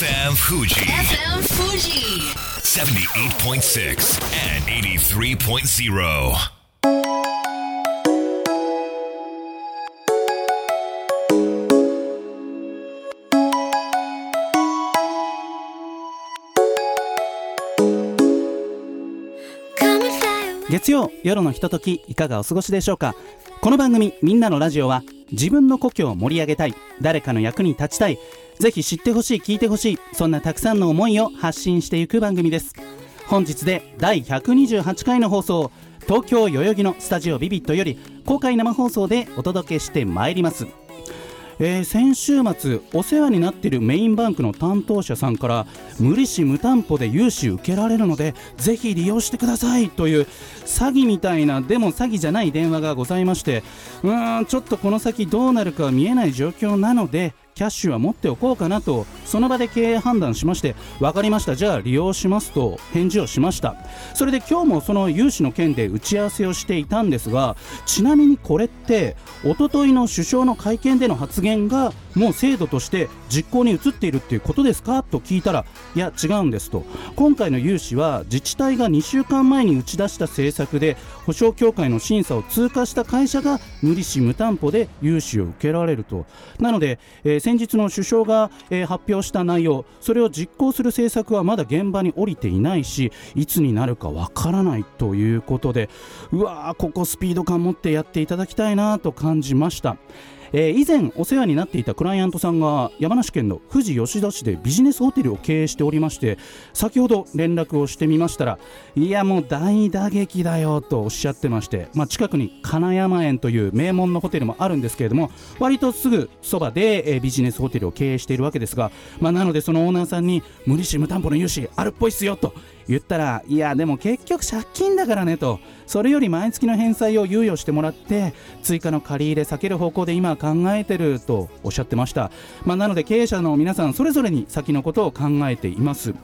FM Fuji FM Fuji. 78.6 and 83.0. 月曜夜のひとときいかがお過ごしでしょうか？この番組「みんなのラジオは」自分の故郷を盛り上げたい誰かの役に立ちたい。ぜひ知ってほしい聞いてほしいそんなたくさんの思いを発信していく番組です。本日で第128回の放送東京代々木のスタジオビビットより公開生放送でお届けしてまいります。えー先週末お世話になっているメインバンクの担当者さんから無利子無担保で融資受けられるのでぜひ利用してくださいという詐欺みたいなでも詐欺じゃない電話がございましてうーんちょっとこの先どうなるか見えない状況なのでキャッシュは持っておこうかなとその場で経営判断しまして分かりました。じゃあ利用しますと返事をしました。それで今日もその融資の件で打ち合わせをしていたんですがちなみにこれっておとといの首相の会見での発言がもう制度として実行に移っているっていうことですか？と聞いたらいや違うんですと。今回の融資は自治体が2週間前に打ち出した政策で保証協会の審査を通過した会社が無利子無担保で融資を受けられると。なので、えー先日の首相が、えー発表した内容それを実行する政策はまだ現場に降りていないしいつになるかわからないということでうわーここスピード感持ってやっていただきたいなと感じました。えー以前お世話になっていたクライアントさんが山梨県の富士吉田市でビジネスホテルを経営しておりまして先ほど連絡をしてみましたらいやもう大打撃だよとおっしゃってまして、まあ、近くに金山園という名門のホテルもあるんですけれども割とすぐそばで、えービジネスホテルを経営しているわけですが、まあ、なのでそのオーナーさんに無利子無担保の融資あるっぽいっすよと言ったらいやでも結局借金だからねとそれより毎月の返済を猶予してもらって追加の借り入れ避ける方向で今考えてるとおっしゃってました、まあ、なので経営者の皆さんそれぞれに先のことを考えています、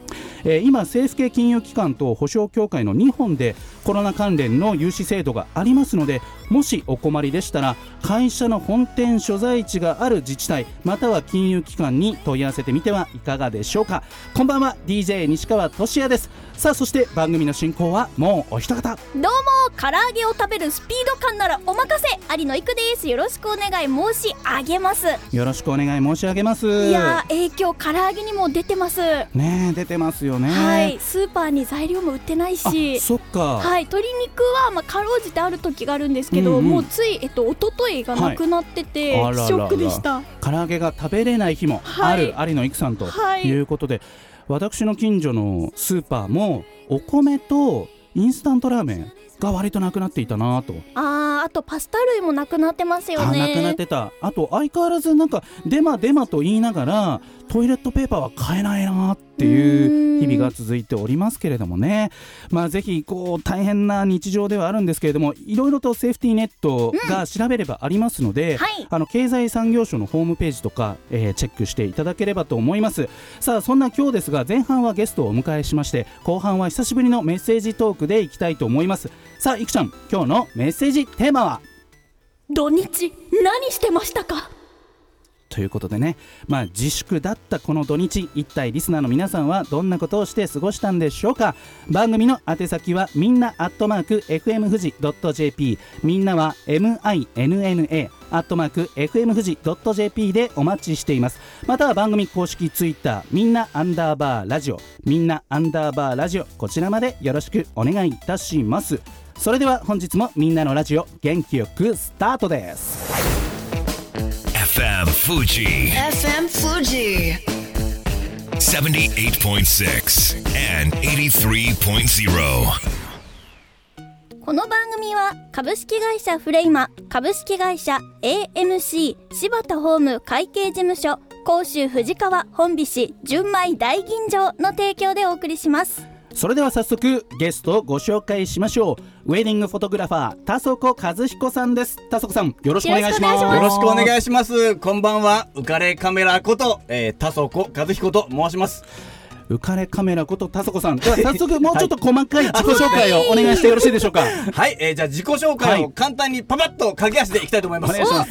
えー今政府系金融機関と保証協会の2本でコロナ関連の融資制度がありますのでもしお困りでしたら会社の本店所在地がある自治体または金融機関に問い合わせてみてはいかがでしょうか。こんばんは DJ 西川俊也です。さあそして番組の進行はもうお一方。どうも唐揚げを食べるスピード感ならお任せ有野育です。よろしくお願い申し上げます。よろしくお願い申し上げます。いやー影響唐揚げにも出てます。ねえ出てますよね。はいスーパーに材料も売ってないあしそっか、はい鶏肉はまあかろうじてある時があるんですけど、うんうん。もうついえっと一昨日がなくなってて、はい。ショックでした。唐揚げが食べれない日もある、有野育さんとはい。いうことで、私の近所のスーパーもお米とインスタントラーメンが割となくなっていたなと。あーあとパスタ類もなくなってますよね。あなくなってた。あと相変わらずなんかデマデマと言いながらトイレットペーパーは買えないなっていう日々が続いておりますけれどもね。まあぜひこう大変な日常ではあるんですけれどもいろいろとセーフティーネットが調べればありますので、はい。あの経済産業省のホームページとか、えーチェックしていただければと思います。さあそんな今日ですが前半はゲストをお迎えしまして後半は久しぶりのメッセージトークでいきたいと思いますさあいくちゃん今日のメッセージテーマは？土日何してましたか？ということでね、まあ、自粛だったこの土日一体リスナーの皆さんはどんなことをして過ごしたんでしょうか？番組の宛先はみんなアットマーク FM 富士 .jp みんなは MINNA アットマーク FM 富士 .jp でお待ちしています。または番組公式ツイッターみんなアンダーバーラジオ。みんなアンダーバーラジオこちらまでよろしくお願いいたしますそれでは本日もみんなのラジオ元気よくスタートです FM Fuji FM Fuji. 78.6 and 83.0. この番組は株式会社フレイマ株式会社 AMC 柴田ホーム会計事務所甲州藤川本菱純米大吟醸の提供でお送りしますそれでは早速ゲストをご紹介しましょう。ウェディングフォトグラファー田底和彦さんです。田底さんよろしくお願いします。よろしくお願いします。こんばんは。浮かれカメラこと、えー、田底和彦と申します。浮かれカメラこと田底さん。では早速もうちょっと細かい自己紹介をお願いしてよろしいでしょうか。はい、えー、じゃあ自己紹介はい。を簡単にパパッと駆け足でいきたいと思います。お願い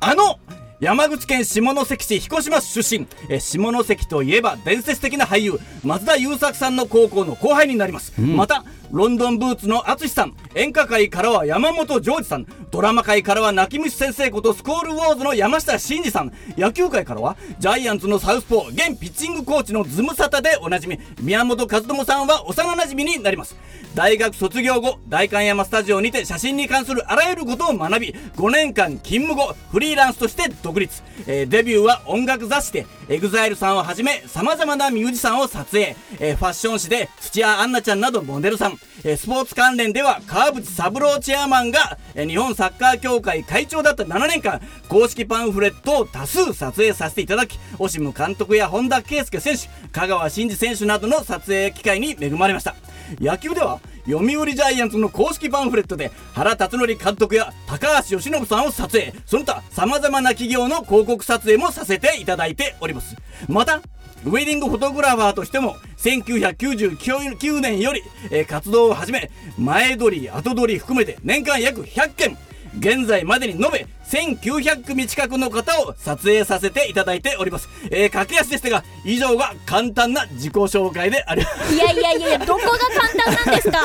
あの、山口県下関市彦島市出身。えー下関といえば伝説的な俳優松田優作さんの高校の後輩になります、またロンドンブーツの淳さん。演歌界からは山本譲二さん。ドラマ界からは泣き虫先生ことスコールウォーズの山下真司さん。野球界からはジャイアンツのサウスポー現ピッチングコーチのズムサタでおなじみ宮本和智さんは幼馴染になります。大学卒業後代官山スタジオにて写真に関するあらゆることを学び5年間勤務後フリーランスとして独立、えーデビューは音楽雑誌で EXILE さんをはじめさまざまなミュージシャンを撮影、えーファッション誌で土屋アンナちゃんなどモデルさん、えスポーツ関連では川淵三郎チェアマンが、え日本サッカー協会会長だった7年間公式パンフレットを多数撮影させていただきオシム監督や本田圭佑選手香川真司選手などの撮影機会に恵まれました。野球では読売ジャイアンツの公式パンフレットで原辰徳監督や高橋由伸さんを撮影。その他さまざまな企業の広告撮影もさせていただいております。またウェディングフォトグラファーとしても1999年より、活動を始め前撮り後撮り含めて年間約100件現在までに延べ1900組近くの方を撮影させていただいております、えー駆け足でしたが以上が簡単な自己紹介であります。いやいやいやどこが簡単なんですか？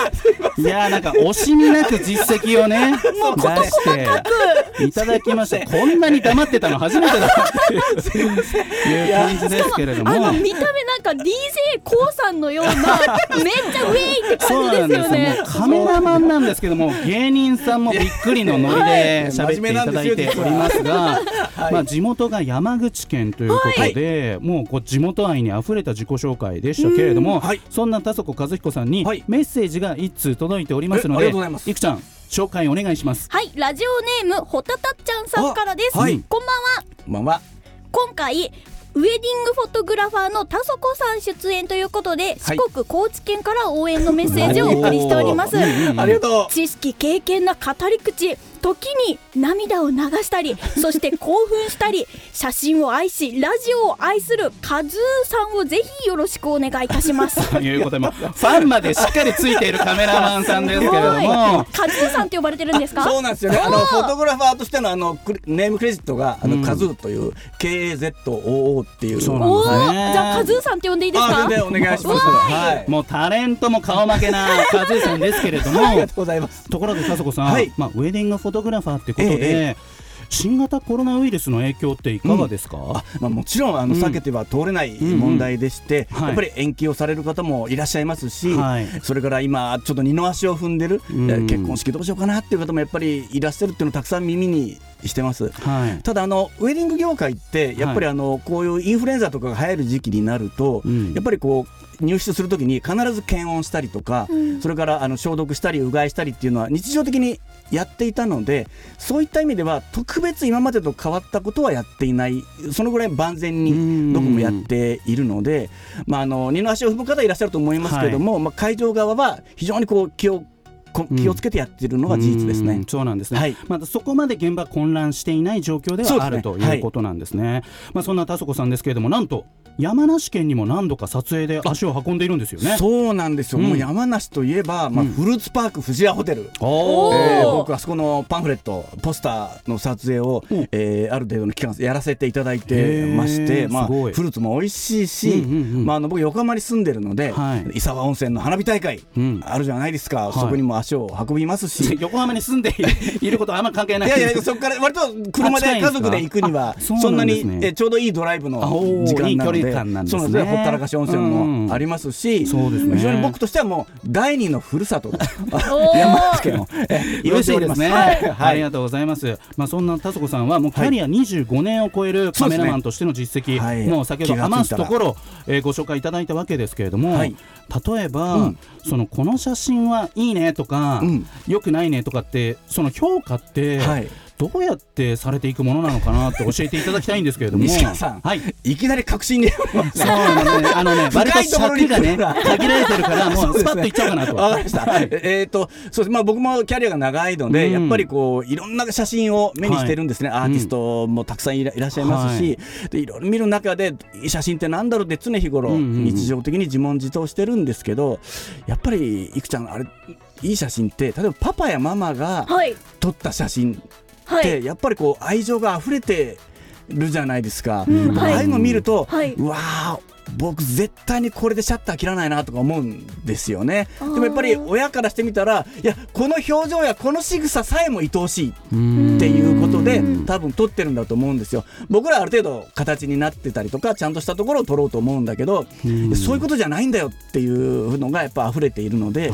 いやーなんか惜しみなく実績をね出していただきました。こんなに黙ってたの初めてだっていう感じですけれども。あの見た目なんか d j k o さんのような めっちゃウェイってそう感じなんですよ。ねうカメラマンなんですけども芸人さんもびっくりのノリで喋っていただいておりますが、まあ地元が山口県ということで、もうこう地元愛にあふれた自己紹介でしたけれども、はい。そんな田底和彦さんにはい。メッセージが一通届いておりますのえありでがとうございます。いくちゃん紹介お願いします。はい。ラジオネームほたたっちゃんさんからです、あはい。こんばんは。まあまあ今回ウェディングフォトグラファーの田底さん出演ということで、四国高知県から応援のメッセージをお送りしております、ありがとう。知識経験な語り口時に涙を流したり そして興奮したり写真を愛しラジオを愛するカズーさんをぜひよろしくお願いいたしますと いうことでもうファンまでしっかりついているカメラマンさんですけれどもはい、カズーさんって呼ばれてるんですか？そうなんですよね。あのフォトグラファーとしてのあのネームクレジットがあの、うんカズーという KAZOO っていう。そうなんおですねーじゃあカズーさんって呼んでいいですあか全然お願いします。はい。もうタレントも顔負けなカズーさんですけれども ありがとうございます。ところで田底さん、はいまあ、ウェディングフォトグラファーってことで、え新型コロナウイルスの影響っていかがですか、あまあ、もちろんあの、うん。避けては通れないうんうん問題でして、はい。やっぱり延期をされる方もいらっしゃいますし、はい。それから今ちょっと二の足を踏んでる、うん。えー結婚式どうしようかなっていう方もやっぱりいらっしゃるっていうのをたくさん耳にしてます。はい。ただあのウェディング業界ってやっぱりあの、こういうインフルエンザとかが流行る時期になると、うん。やっぱりこう入室するときに必ず検温したりとか、それからあの消毒したりうがいしたりっていうのは日常的にやっていたのでそういった意味では特別今までと変わったことはやっていない。そのぐらい万全うん。にどこもやっているので、まあ、あの二の足を踏む方いらっしゃると思いますけれども、まあ、会場側は非常にこう気をこ気をつけてやってるのが事実ですね。うん。そうなんですね、はい。まだそこまで現場混乱していない状況ではあるということなんですね。まあ、そんな田底さんですけれどもなんと山梨県にも何度か撮影で足を運んでいるんですよね。そうなんですよ、うん。もう山梨といえば、まあ、うんフルーツパーク富士屋ホテル、おー。えー僕あそこのパンフレットポスターの撮影を、うん。えーある程度の期間やらせていただいてましへて、まあ、フルーツも美味しいし、うんうんうんまあ、あの僕横浜に住んでるので、はい。伊沢温泉の花火大会、うん。あるじゃないですか、いそこにも足を運びますし。横浜に住んで いることはあんま関係ない。いやいやそこから割と車で家族で行くにはそんなにねえちょうどいいドライブの時間なので。いい距離感なんですね。ほったらかし温泉もありますし、そうですね。非常に僕としてはもう第二のふるさと ー。山梨県を嬉しいですね、はい。ありがとうございます、まあ、そんな田底さんはもうキャリア25年を超えるカメラマンとしての実績、はい。もう先ほど余すところ、えーご紹介いただいたわけですけれども、はい。例えば、うん。そのこの写真はいいねとか、うん。よくないねとかってその評価って、はい。どうやってされていくものなのかなって教えていただきたいんですけれども。西川さん、はい。いきなり確信に。そうなんですね。あのね、割と尺がね、限られてるから、もう スパッといっちゃおうかなと。わかりました。はい。えっ、と、そうです。まあ僕もキャリアが長いので、うん。やっぱりこう、いろんな写真を目にしてるんですね。アーティストもたくさんいらっしゃいますし、でいろいろ見る中で、いい写真ってなんだろうって常日頃、うんうんうん。日常的に自問自答してるんですけど、やっぱり、いくちゃん、あれ、いい写真って、例えばパパやママがはい。撮った写真はい。って、やっぱりこう、愛情が溢れて、るじゃないですか、うんはい。ああいうの見ると、はい。うわー僕絶対にこれでシャッター切らないなとか思うんですよね。でもやっぱり親からしてみたらいやこの表情やこの仕草さえも愛おしいうん。っていうことで多分撮ってるんだと思うんですよ。僕らある程度形になってたりとかちゃんとしたところを撮ろうと思うんだけどうん。そういうことじゃないんだよっていうのがやっぱ溢れているので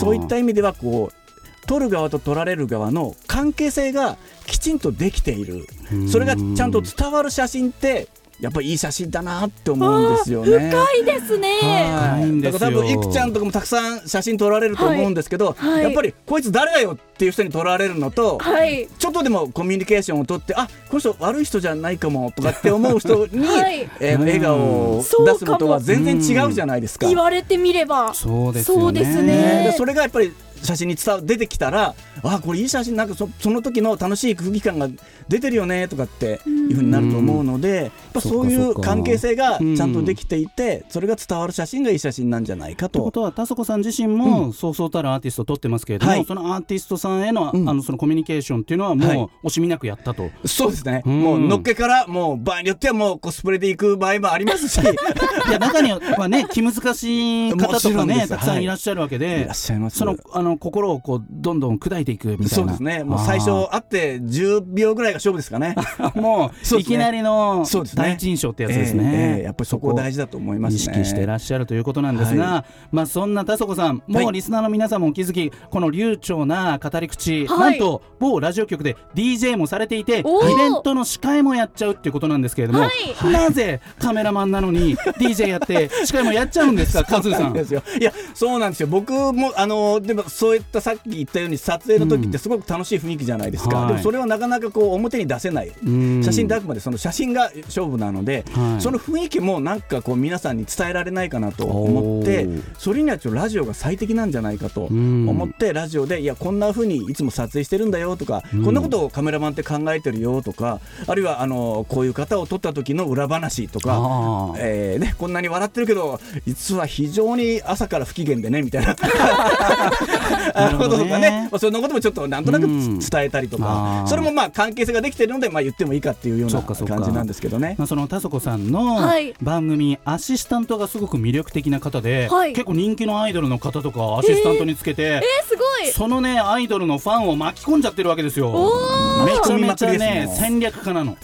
そういった意味ではこう撮る側と撮られる側の関係性がきちんとできている。それがちゃんと伝わる写真ってやっぱりいい写真だなって思うんですよね。深いですね。深いんですよ。だから多分いくちゃんとかもたくさん写真撮られると思うんですけど、はい。はいやっぱりこいつ誰だよっていう人に撮られるのと、はい。ちょっとでもコミュニケーションを取ってあこの人悪い人じゃないかもとかって思う人に、はい。えーうん。笑顔を出すのとは全然違うじゃないですか。言われてみれば。そうですよね。そうですね。それがやっぱり写真に伝わ出てきたらあこれいい写真なんかそその時の楽しい空気感が出てるよねとかっていうふうになると思うので、ぱそういう関係性がうんちゃんとできていて、それが伝わる写真がいい写真なんじゃないかと。ということは田底さん自身もそうそうたるアーティストを撮ってますけれども、はい。そのアーティストさんへの,、うん。あのそのコミュニケーションっていうのははい。もう惜しみなくやったと。そうですね、うん。もうのっけからもう場合によってはもうコスプレで行く場合もありますし。いや中にはね気難しい方とかねたくさんいらっしゃるわけい。で、らっしゃいます。そのあの心をこうどんどん砕いていくみたいな。そうですね。もう最初会って10秒ぐらいが勝負ですかね。もそうね。いきなりのそうですね第一印象ってやつですえええね。えやっぱりそこ大事だと思いますね。意識してらっしゃるということなんですが、はまあそんな田底さん、もうリスナーの皆さんもお気づき、この流暢な語り口、はい。なんと某ラジオ局で DJ もされていて、イベントの司会もやっちゃうっていうことなんですけれども、はい。なぜカメラマンなのに DJ やって司会もやっちゃうんですか、カズーさん。ですよ。いやそうなんですよ。僕もあのでもそういったさっき言ったように撮影の時ってすごく楽しい雰囲気じゃないですか、はい。でもそれはなかなかこう表に出せない。うん。写真であくまでその写真が勝負なので、はい。その雰囲気もなんかこう皆さんに伝えられないかなと思ってそれにはちょっとラジオが最適なんじゃないかとうん。思ってラジオでいやこんな風にいつも撮影してるんだよとか、うん。こんなことをカメラマンって考えてるよとかあるいはあのこういう方を撮った時の裏話とか。えーね、こんなに笑ってるけど実は非常に朝から不機嫌でねみたいな。なるほどね。ね、まあ、そんなこともちょっとなんとなくうん。伝えたりとあー。かそれもまあ関係性ができているので、まあ、言ってもいいかっていうような感じなんですけどね。まあ、その田底さんのはい。番組、アシスタントがすごく魅力的な方で、はい。結構人気のアイドルの方とかアシスタントにつけて、えー、すごい。そのねアイドルのファンを巻き込んじゃってるわけですよ。おめちゃめちゃね戦略家なの。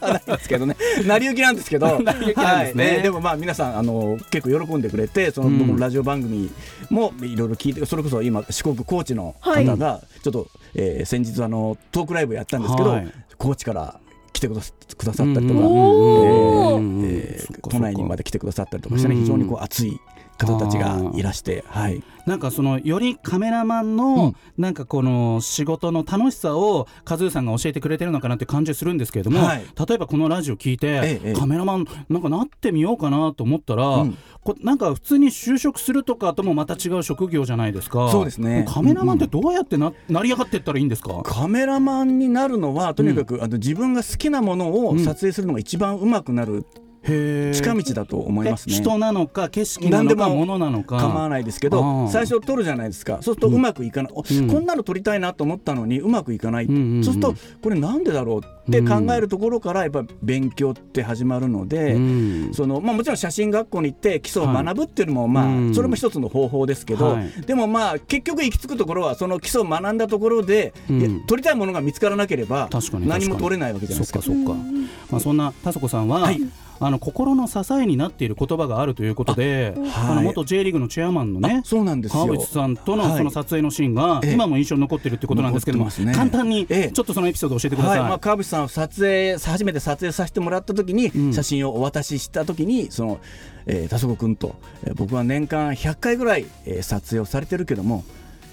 なんですけどね、成り行きなんですけど、成り行きなんですね。はい。でもまあ皆さんあの結構喜んでくれて、そのラジオ番組もいろいろ聞いて、それこそ今四国高知の方がちょっと、えー先日あのトークライブやったんですけど、はい。高知から来てくださくださったりとか、えー都内にまで来てくださったりとかしてね、非常にこう熱い方たちがいらして、はい。なんかそのよりカメラマンうのん。なんかこの仕事の楽しさをカズーさんが教えてくれてるのかなって感じするんですけれども、はい。例えばこのラジオ聞いて、ええええ。カメラマンなんかなってみようかなと思ったら、うん。こなんか普通に就職するとかともまた違う職業じゃないですか。そうですね。カメラマンってどうやってな,、成り上がっていったらいいんですか？カメラマンになるのはとにかく、あの自分が好きなものを撮影するのが一番うまくなるへー近道だと思いますね。え人なのか景色なのかも物なのか。構わないですけあどー最初撮るじゃないですか。そうするとうまくいかない、おうん。こんなの撮りたいなと思ったのにうまくいかない、うんうんうんそうするとこれなんでだろうって考えるところからやっぱ勉強って始まるので、うん。そのまあ、もちろん写真学校に行って基礎を学ぶっていうのも、まあうん。それも一つの方法ですけど、はい。でもまあ結局行き着くところはその基礎を学んだところで、うん。撮りたいものが見つからなければ何も撮れないわけじゃないですか。そっかそっか、まあ、そんな田底さんは、はいあの心の支えになっている言葉があるということであ、はい。の元 J リーグのチェアマンのねあそうなんですよ。川内さんとのはい。その撮影のシーンがええ今も印象に残っているってことなんですけども、簡単にええ。ちょっとそのエピソードを教えてください。はい。まあ、川淵さんは撮影初めて撮影させてもらった時に、うん。写真をお渡しした時にその、えー、田底君と、えー僕は年間100回ぐらい、えー撮影をされてるけども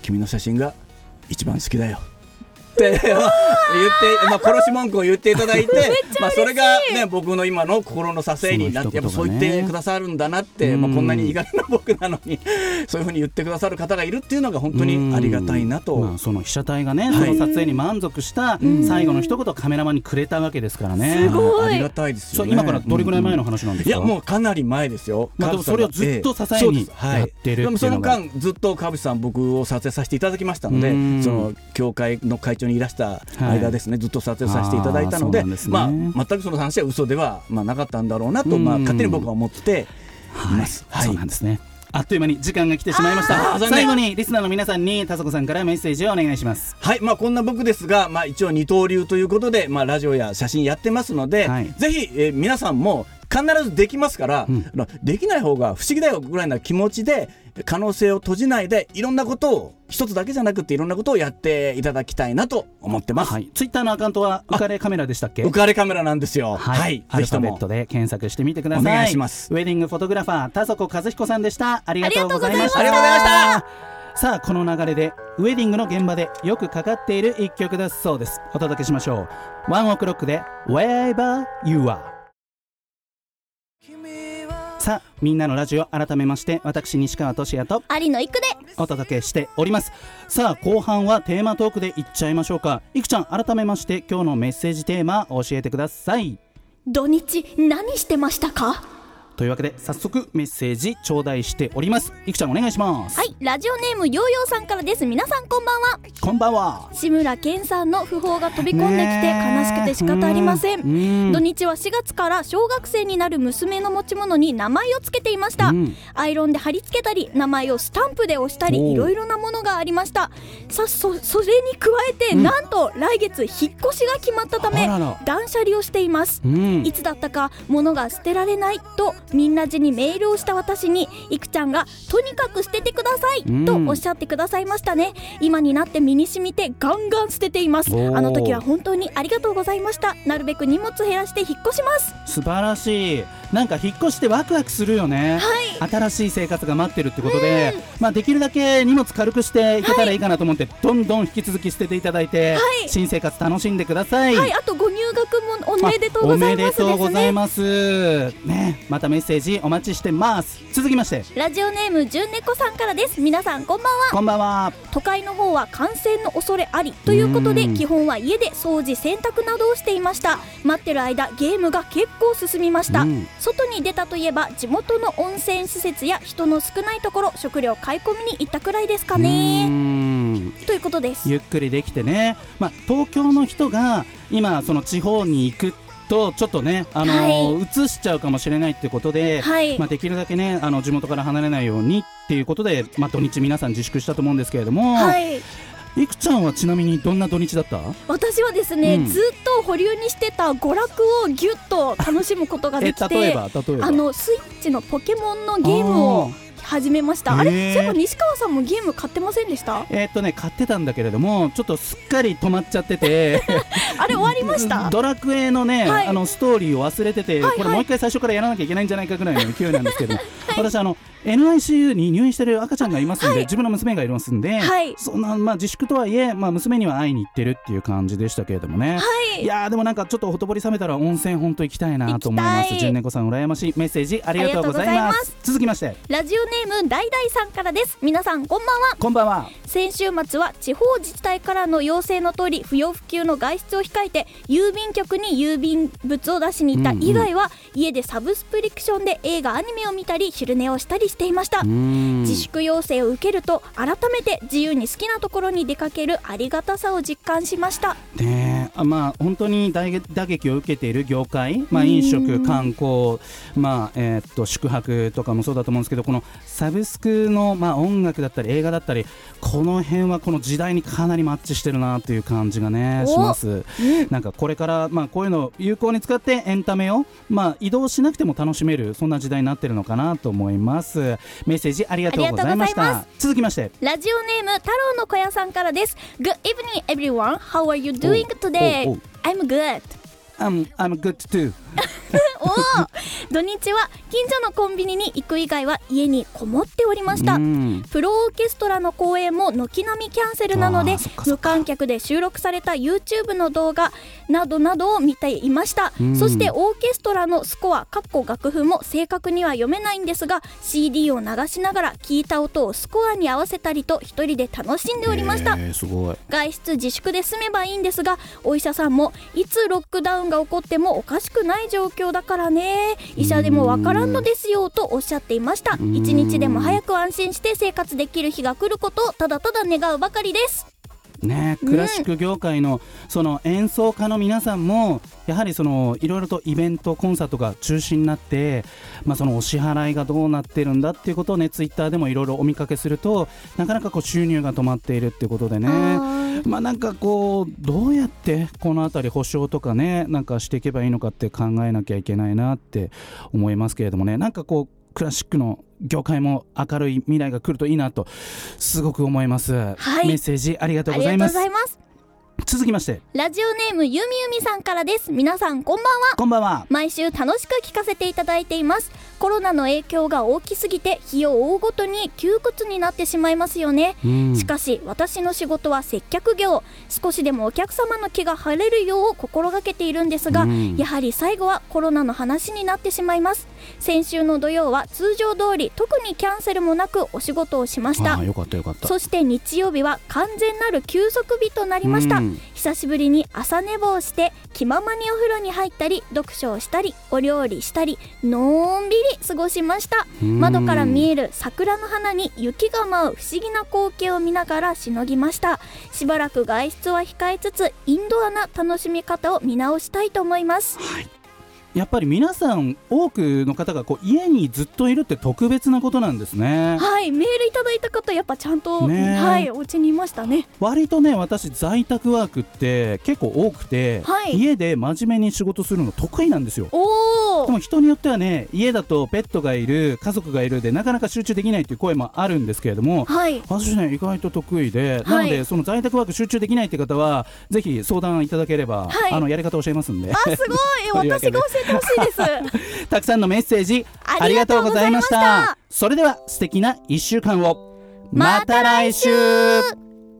君の写真が一番好きだよ。って 言って、まあ、殺し文句を言っていただいて まあ、それが、ね、僕の今の心の支えになって、やっぱそう言ってくださるんだなって、うん。まあ、こんなに意外な僕なのに そういうふうに言ってくださる方がいるっていうのが本当にありがたいなと。まあ、その被写体がね、はい。その撮影に満足した最後の一言をカメラマンにくれたわけですからね。すごい。ありがたいですよね。今からどれぐらい前の話なんですか、いやもうかなり前ですよ。まあでもそれをずっと支えにやってるっていうのが。でもその間ずっと川淵さん僕を撮影させていただきましたのでうん。その協会の会長緒にいらした間ですね、ずっと撮影させていただいたのでね。まあ、全くその話は嘘では、まあ、なかったんだろうなと、まあ、うん勝手に僕は思っていはい、ます。そうなんですね。あっという間に時間が来てしまいました。最後にリスナーの皆さんに田底さんからメッセージをお願いします。はい、まあ、こんな僕ですが、まあ、一応二刀流ということで、まあ、ラジオや写真やってますので、はい。ぜひ、えー皆さんも必ずできますから、うん。できない方が不思議だよぐらいな気持ちで可能性を閉じないでいろんなことを一つだけじゃなくていろんなことをやっていただきたいなと思ってます。はい。ツイッターのアカウントは浮かれカメラでしたっけ？浮かれカメラなんですよ。はい、はい、アルファベットで検索してみてください。お願いします。ウェディングフォトグラファー田底和彦さんでした。ありがとうございました。ありがとうございました。さあこの流れでウェディングの現場でよくかかっている一曲だそうです。お届けしましょう。ワンオクロックで Wherever You Are さあみんなのラジオ改めまして私西川俊也と有野育で。お届けしております。さあ後半はテーマトークでいっちゃいましょうか。いくちゃん改めまして今日のメッセージテーマ教えてください。土日何してましたか？というわけで早速メッセージ頂戴しております。いくちゃんお願いします。はいラジオネームヨーヨーさんからです。皆さんこんばんは。こんばんは。志村けんさんの訃報が飛び込んできて悲しくて仕方ありません。うん。土日は4月から小学生になる娘の持ち物に名前を付けていました、うん。アイロンで貼り付けたり名前をスタンプで押したりいろいろなものがありました。さそそれに加えて、うん。なんと来月引っ越しが決まったため断捨離をしています。うん。いつだったか物が捨てられないとみんなじにメールをした私にいくちゃんがとにかく捨ててくださいうん。とおっしゃってくださいましたね。今になって身に染みてガンガン捨てています。あの時は本当にありがとうございました。なるべく荷物減らして引っ越します。素晴らしい。なんか引っ越してワクワクするよね、新しい生活が待ってるってことで、まあ、できるだけ荷物軽くしていけたらいいかなと思って、どんどん引き続き捨てていただいて、はい。新生活楽しんでください、はい。あとご入学もおめでとうございますあおめでとうございます。ねまたメッセージお待ちしてます。続きまして。ラジオネームじゅんねこさんからです。皆さんこんばんは。こんばんは。都会の方は感染の恐れあり。ということでうん。基本は家で掃除洗濯などをしていました。待ってる間ゲームが結構進みました、うん。外に出たといえば地元の温泉施設や人の少ないところ食料買い込みに行ったくらいですかうねということです。ゆっくりできてね、まあ、東京の人が今その地方に行くとちょっとね、あのー移しちゃうかもしれないってことで、はい。まあ、できるだけねあの地元から離れないようにっていうことで、まあ、土日皆さん自粛したと思うんですけれども、はい。い、くちゃんはちなみにどんな土日だった？私はですね、うん。ずっと保留にしてた娯楽をぎゅっと楽しむことがえできてあのスイッチのポケモンのゲームを始めました。あれ？へー。そういえば西川さんもゲーム買ってませんでした？えーっとね買ってたんだけれどもちょっとすっかり止まっちゃってて。あれ終わりました？ドラクエのね、はい。あのストーリーを忘れてて、はいはい。これもう一回最初からやらなきゃいけないんじゃないかぐらいの勢いなんですけど、私あの NICU に入院してる赤ちゃんがいますんで、自分の娘がいますんで、はい。そんなまあ自粛とはいえ、まあ、娘には会いに行ってるっていう感じでしたけれどもね、はい。いやーでもなんかちょっとほとぼり冷めたら温泉本当行きたいなと思います。純猫さん羨ましいメッセージありがとうございます。続きまして。ラジオネームだいだいさんからです。皆さんこんばんは。こんばんは。先週末は地方自治体からの要請の通り不要不急の外出を控えて郵便局に郵便物を出しに行った以外は、家でサブスプリクションで映画アニメを見たり昼寝をしたりしていました。自粛要請を受けると改めて自由に好きなところに出かけるありがたさを実感しました。ねえ。あまあ本当に打撃打撃を受けている業界、まあ、飲食、観光、まあえーっと宿泊とかもそうだと思うんですけどこのサブスクの、まあ、音楽だったり映画だったりこの辺はこの時代にかなりマッチしてるなという感じがねお。します。なんかこれから、まあ、こういうのを有効に使ってエンタメを、まあ、移動しなくても楽しめるそんな時代になってるのかなと思いますメッセージありがとうございました続きましてラジオネーム太郎の小屋さんからです Good evening everyone How are you doing お today? I'm good I'm, I'm good too 土日は近所のコンビニに行く以外は家にこもっておりました。うん。プロオーケストラの公演も軒並みキャンセルなので無観客で収録された YouTube の動画などなどを見ていました。うん。そしてオーケストラのスコアかっこ楽譜も正確には読めないんですが CD を流しながら聞いた音をスコアに合わせたりと一人で楽しんでおりました。外出自粛で済めばいいんですがお医者さんもいつロックダウンが起こってもおかしくない状況だからね。医者でもわからんのですよとおっしゃっていました。ん。一日でも早く安心して生活できる日が来ることをただただ願うばかりですね、クラシック業界のその演奏家の皆さんもやはりそのいろいろとイベントコンサートが中止になって、まあ、そのお支払いがどうなってるんだっていうことをねツイッターでもいろいろお見かけするとなかなかこう収入が止まっているっていうことでね。あまあなんかこうどうやってこの辺り保証とかねなんかしていけばいいのかって考えなきゃいけないなって思いますけれどもね。なんかこうクラシックの業界も明るい未来が来るといいなとすごく思います、はい。メッセージありがとうございます。続きまして。ラジオネームゆみゆみさんからです。皆さんこんばんは。こんばんは。毎週楽しく聞かせていただいています。コロナの影響が大きすぎて日を追うごとに窮屈になってしまいますよね。うん。しかし私の仕事は接客業。少しでもお客様の気が晴れるよう心がけているんですが、うん。やはり最後はコロナの話になってしまいます先週の土曜は通常通り特にキャンセルもなくお仕事をしました。よかったよかった。そして日曜日は完全なる休息日となりました、うん。久しぶりに朝寝坊して気ままにお風呂に入ったり読書をしたりお料理したりのんびり過ごしました。うん。窓から見える桜の花に雪が舞う不思議な光景を見ながらしのぎました。しばらく外出は控えつつインドアな楽しみ方を見直したいと思いますやっぱり皆さん多くの方がこう家にずっといるって特別なことなんですね。はいメールいただいた方やっぱちゃんと、ねえ。はいお家にいましたね。割とね私在宅ワークって結構多くて、はい。家で真面目に仕事するの得意なんですよ。おおでも人によってはね家だとペットがいる家族がいるでなかなか集中できないっていう声もあるんですけれどもはい。私ね意外と得意で、はい。なのでその在宅ワーク集中できないって方はぜひ相談いただければ、はい。あのやり方教えますんで。あすごい。私が教えてほしいです。たくさんのメッセージありがとうございました。ありがとうございました。それでは素敵な1週間を。また来週。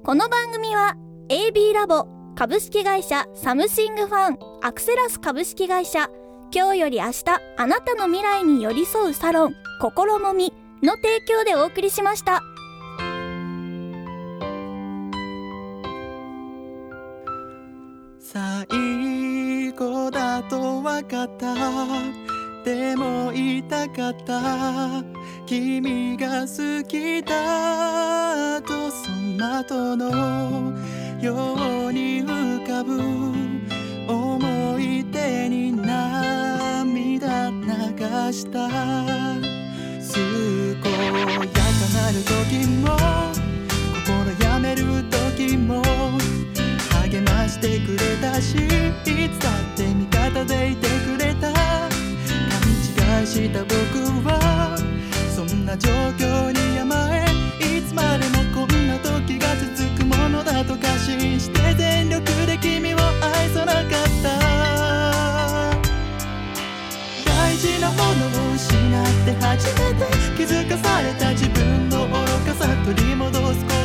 この番組は AB ラボ株式会社サムシングファンアクセラス株式会社今日より明日あなたの未来に寄り添うサロン心もみの提供でお送りしました。最後だと分かった。でも言いたかった。君が好きだとその後のように浮かぶ。思い出にかした。健やかなる時も心やめる時も励ましてくれたしいつだって味方でいてくれた。勘違いした僕はそんな状態かされた自分の愚かさ取り戻す